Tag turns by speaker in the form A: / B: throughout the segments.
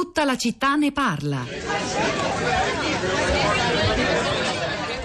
A: Tutta la città ne parla.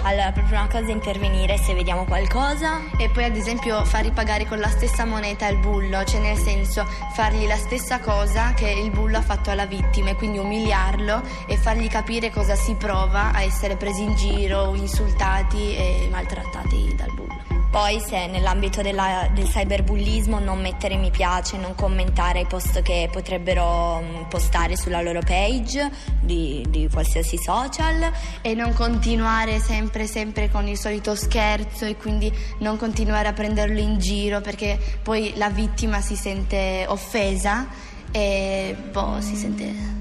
B: Allora, per prima cosa intervenire se vediamo qualcosa.
C: E poi ad esempio fargli pagare con la stessa moneta il bullo, cioè nel senso fargli la stessa cosa che il bullo ha fatto alla vittima e quindi umiliarlo e fargli capire cosa si prova a essere presi in giro, insultati e maltrattati dal bullo.
B: Poi se nell'ambito della, del cyberbullismo non mettere mi piace, non commentare i post che potrebbero mm, postare sulla loro page di, di qualsiasi social.
C: E non continuare sempre, sempre con il solito scherzo e quindi non continuare a prenderlo in giro perché poi la vittima si sente offesa e boh, si sente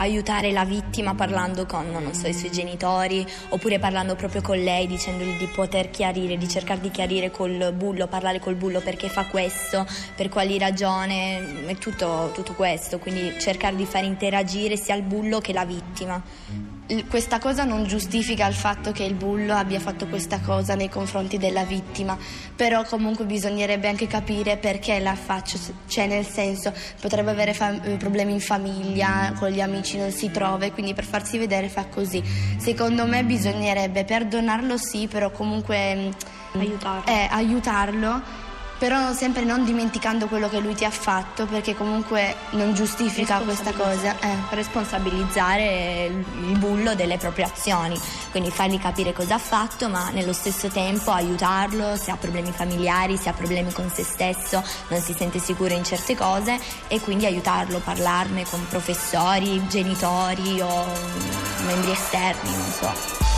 B: aiutare la vittima parlando con, non so, i suoi genitori oppure parlando proprio con lei dicendogli di poter chiarire, di cercare di chiarire col bullo, parlare col bullo perché fa questo, per quali ragioni, tutto, tutto questo, quindi cercare di far interagire sia il bullo che la vittima
C: questa cosa non giustifica il fatto che il bullo abbia fatto questa cosa nei confronti della vittima, però comunque bisognerebbe anche capire perché la faccio, cioè nel senso potrebbe avere fam- eh, problemi in famiglia, con gli amici non si trova e quindi per farsi vedere fa così. Secondo me bisognerebbe perdonarlo sì, però comunque
B: mm, aiutarlo.
C: Eh, aiutarlo però sempre non dimenticando quello che lui ti ha fatto perché comunque non giustifica questa cosa.
B: Eh. Responsabilizzare il bullo delle proprie azioni, quindi fargli capire cosa ha fatto ma nello stesso tempo aiutarlo se ha problemi familiari, se ha problemi con se stesso, non si sente sicuro in certe cose e quindi aiutarlo, parlarne con professori, genitori o membri esterni, non so.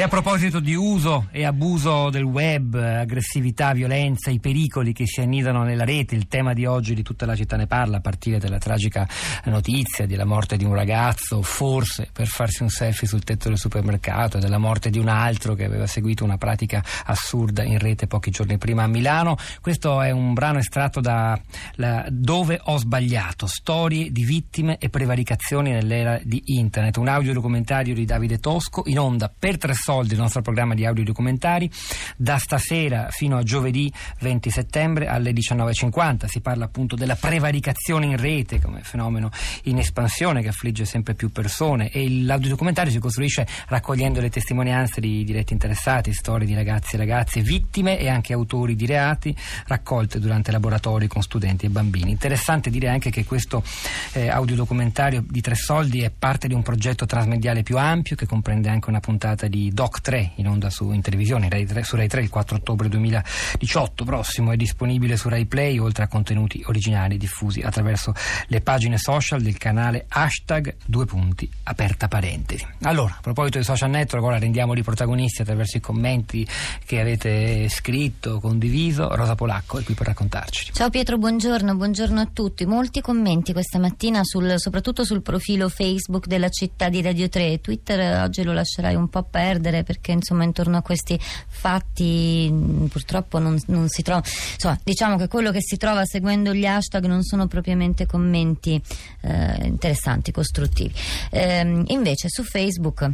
D: E a proposito di uso e abuso del web, aggressività, violenza, i pericoli che si annidano nella rete, il tema di oggi di tutta la città ne parla, a partire dalla tragica notizia della morte di un ragazzo, forse per farsi un selfie sul tetto del supermercato, della morte di un altro che aveva seguito una pratica assurda in rete pochi giorni prima a Milano. Questo è un brano estratto da la, Dove ho sbagliato, storie di vittime e prevaricazioni nell'era di internet, un audiodocumentario di Davide Tosco in onda per tre soldi il nostro programma di audio documentari da stasera fino a giovedì 20 settembre alle 19.50 si parla appunto della prevaricazione in rete come fenomeno in espansione che affligge sempre più persone e l'audio documentario si costruisce raccogliendo le testimonianze di diretti interessati storie di ragazzi e ragazze vittime e anche autori di reati raccolte durante laboratori con studenti e bambini. Interessante dire anche che questo eh, audiodocumentario di tre soldi è parte di un progetto trasmediale più ampio che comprende anche una puntata di Doc 3 in onda su, in televisione Rai 3, su Rai 3 il 4 ottobre 2018 prossimo è disponibile su Rai Play oltre a contenuti originali diffusi attraverso le pagine social del canale hashtag due punti aperta parentesi. Allora a proposito dei social network ora rendiamoli protagonisti attraverso i commenti che avete scritto condiviso. Rosa Polacco è qui per raccontarci.
E: Ciao Pietro buongiorno buongiorno a tutti. Molti commenti questa mattina sul, soprattutto sul profilo Facebook della città di Radio 3 Twitter oggi lo lascerai un po' perdere perdere perché insomma intorno a questi fatti purtroppo non, non si trova. Insomma diciamo che quello che si trova seguendo gli hashtag non sono propriamente commenti eh, interessanti, costruttivi. Eh, invece su Facebook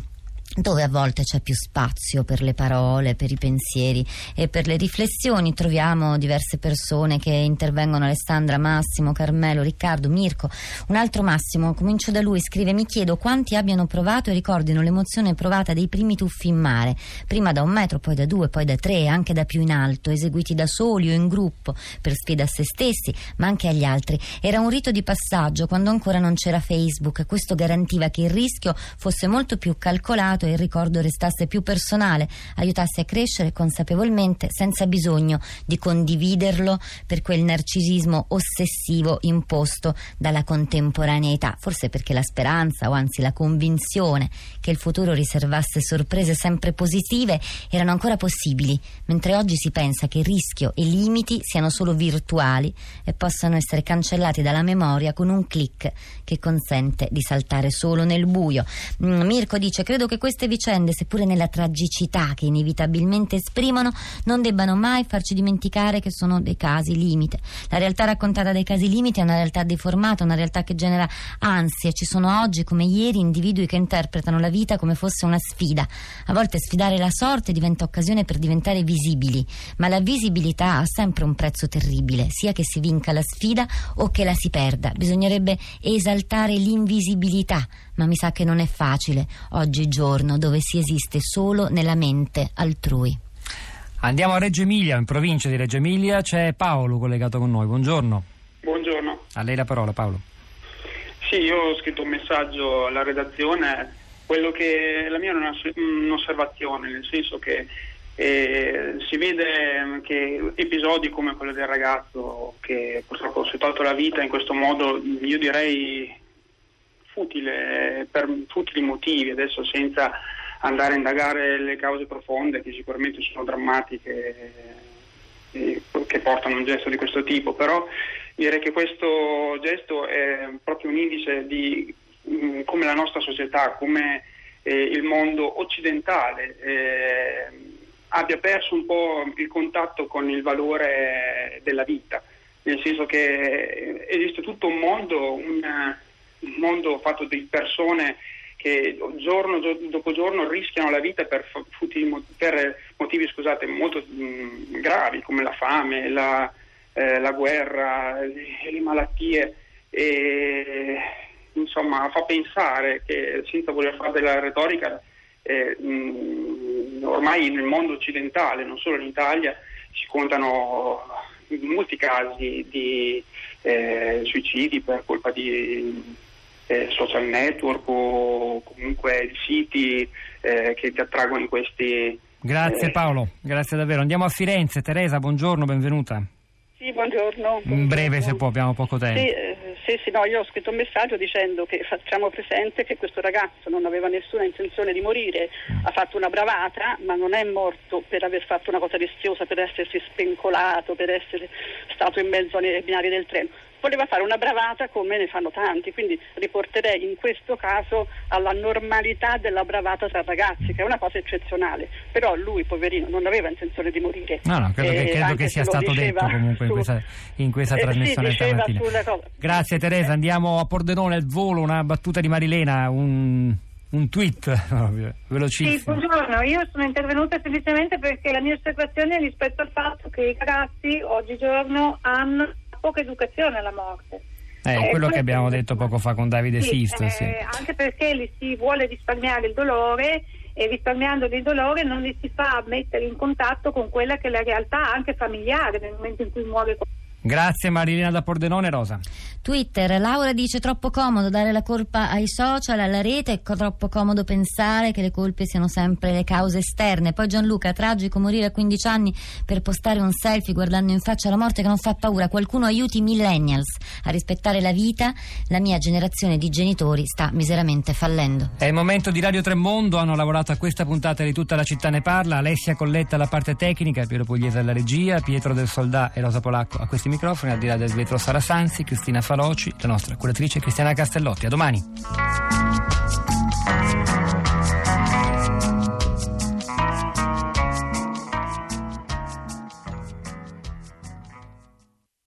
E: dove a volte c'è più spazio per le parole, per i pensieri e per le riflessioni. Troviamo diverse persone che intervengono, Alessandra, Massimo, Carmelo, Riccardo, Mirko. Un altro Massimo, comincio da lui, scrive mi chiedo quanti abbiano provato e ricordino l'emozione provata dei primi tuffi in mare, prima da un metro, poi da due, poi da tre, anche da più in alto, eseguiti da soli o in gruppo, per sfida a se stessi, ma anche agli altri. Era un rito di passaggio quando ancora non c'era Facebook, questo garantiva che il rischio fosse molto più calcolato e il ricordo restasse più personale, aiutasse a crescere consapevolmente senza bisogno di condividerlo per quel narcisismo ossessivo imposto dalla contemporaneità, forse perché la speranza o anzi la convinzione che il futuro riservasse sorprese sempre positive erano ancora possibili, mentre oggi si pensa che rischio e limiti siano solo virtuali e possano essere cancellati dalla memoria con un clic che consente di saltare solo nel buio. Mm, Mirko dice credo che questo queste vicende, seppure nella tragicità che inevitabilmente esprimono, non debbano mai farci dimenticare che sono dei casi limite. La realtà raccontata dai casi limite è una realtà deformata, una realtà che genera ansia. Ci sono oggi, come ieri, individui che interpretano la vita come fosse una sfida. A volte sfidare la sorte diventa occasione per diventare visibili, ma la visibilità ha sempre un prezzo terribile, sia che si vinca la sfida o che la si perda. Bisognerebbe esaltare l'invisibilità, ma mi sa che non è facile oggigiorno dove si esiste solo nella mente altrui.
D: Andiamo a Reggio Emilia, in provincia di Reggio Emilia c'è Paolo collegato con noi. Buongiorno.
F: Buongiorno.
D: A lei la parola Paolo.
F: Sì, io ho scritto un messaggio alla redazione, quello che la mia è una, un'osservazione, nel senso che eh, si vede che episodi come quello del ragazzo che purtroppo si è tolto la vita in questo modo, io direi futile, per futili motivi, adesso senza andare a indagare le cause profonde che sicuramente sono drammatiche eh, che portano a un gesto di questo tipo, però direi che questo gesto è proprio un indice di mh, mm, come la nostra società, come eh, il mondo occidentale eh, abbia perso un po' il contatto con il valore della vita, nel senso che esiste tutto un mondo, un, un mondo fatto di persone che giorno dopo giorno rischiano la vita per, per motivi scusate, molto mh, gravi come la fame, la, eh, la guerra, le, le malattie. E, insomma, fa pensare che senza voler fare della retorica, eh, mh, ormai nel mondo occidentale, non solo in Italia, si contano molti casi di eh, suicidi per colpa di eh, social network o comunque siti eh, che ti attraggono in questi...
D: Grazie eh, Paolo, grazie davvero. Andiamo a Firenze. Teresa, buongiorno, benvenuta.
G: Sì, buongiorno.
D: In breve se può, abbiamo poco tempo.
G: Sì, eh, sì, sì, no, io ho scritto un messaggio dicendo che facciamo presente che questo ragazzo non aveva nessuna intenzione di morire, ha fatto una bravata, ma non è morto per aver fatto una cosa rischiosa, per essersi spencolato, per essere stato in mezzo ai binari del treno voleva fare una bravata come ne fanno tanti, quindi riporterei in questo caso alla normalità della bravata tra ragazzi, che è una cosa eccezionale, però lui, poverino, non aveva intenzione di morire.
D: No, no, credo, che, eh, credo che sia stato detto comunque su, in questa, in questa eh, trasmissione
G: sì,
D: stamattina. Grazie Teresa, andiamo a Pordenone al volo, una battuta di Marilena, un un tweet velocissimo.
H: Sì, buongiorno, io sono intervenuta semplicemente perché la mia osservazione è rispetto al fatto che i ragazzi oggigiorno hanno poca educazione alla morte.
D: Eh, eh, quello che abbiamo detto poco fa con Davide sì, Sisto.
H: Eh,
D: sì.
H: Anche perché li si vuole risparmiare il dolore e risparmiando il dolore non li si fa mettere in contatto con quella che è la realtà anche familiare nel momento in cui muore qualcuno.
D: Grazie Marilina da Pordenone, Rosa.
E: Twitter, Laura dice troppo comodo dare la colpa ai social, alla rete, è troppo comodo pensare che le colpe siano sempre le cause esterne. Poi Gianluca, tragico morire a 15 anni per postare un selfie guardando in faccia la morte che non fa paura. Qualcuno aiuti i millennials a rispettare la vita. La mia generazione di genitori sta miseramente fallendo.
D: È il momento di Radio Tremondo, hanno lavorato a questa puntata di Tutta la città ne parla, Alessia Colletta alla parte tecnica, Piero Pugliese alla regia, Pietro del Soldà e Rosa Polacco a questi microfoni, microfoni, al di là del Svetro Sarasanzi, Cristina Faloci, la nostra curatrice Cristiana Castellotti. A domani.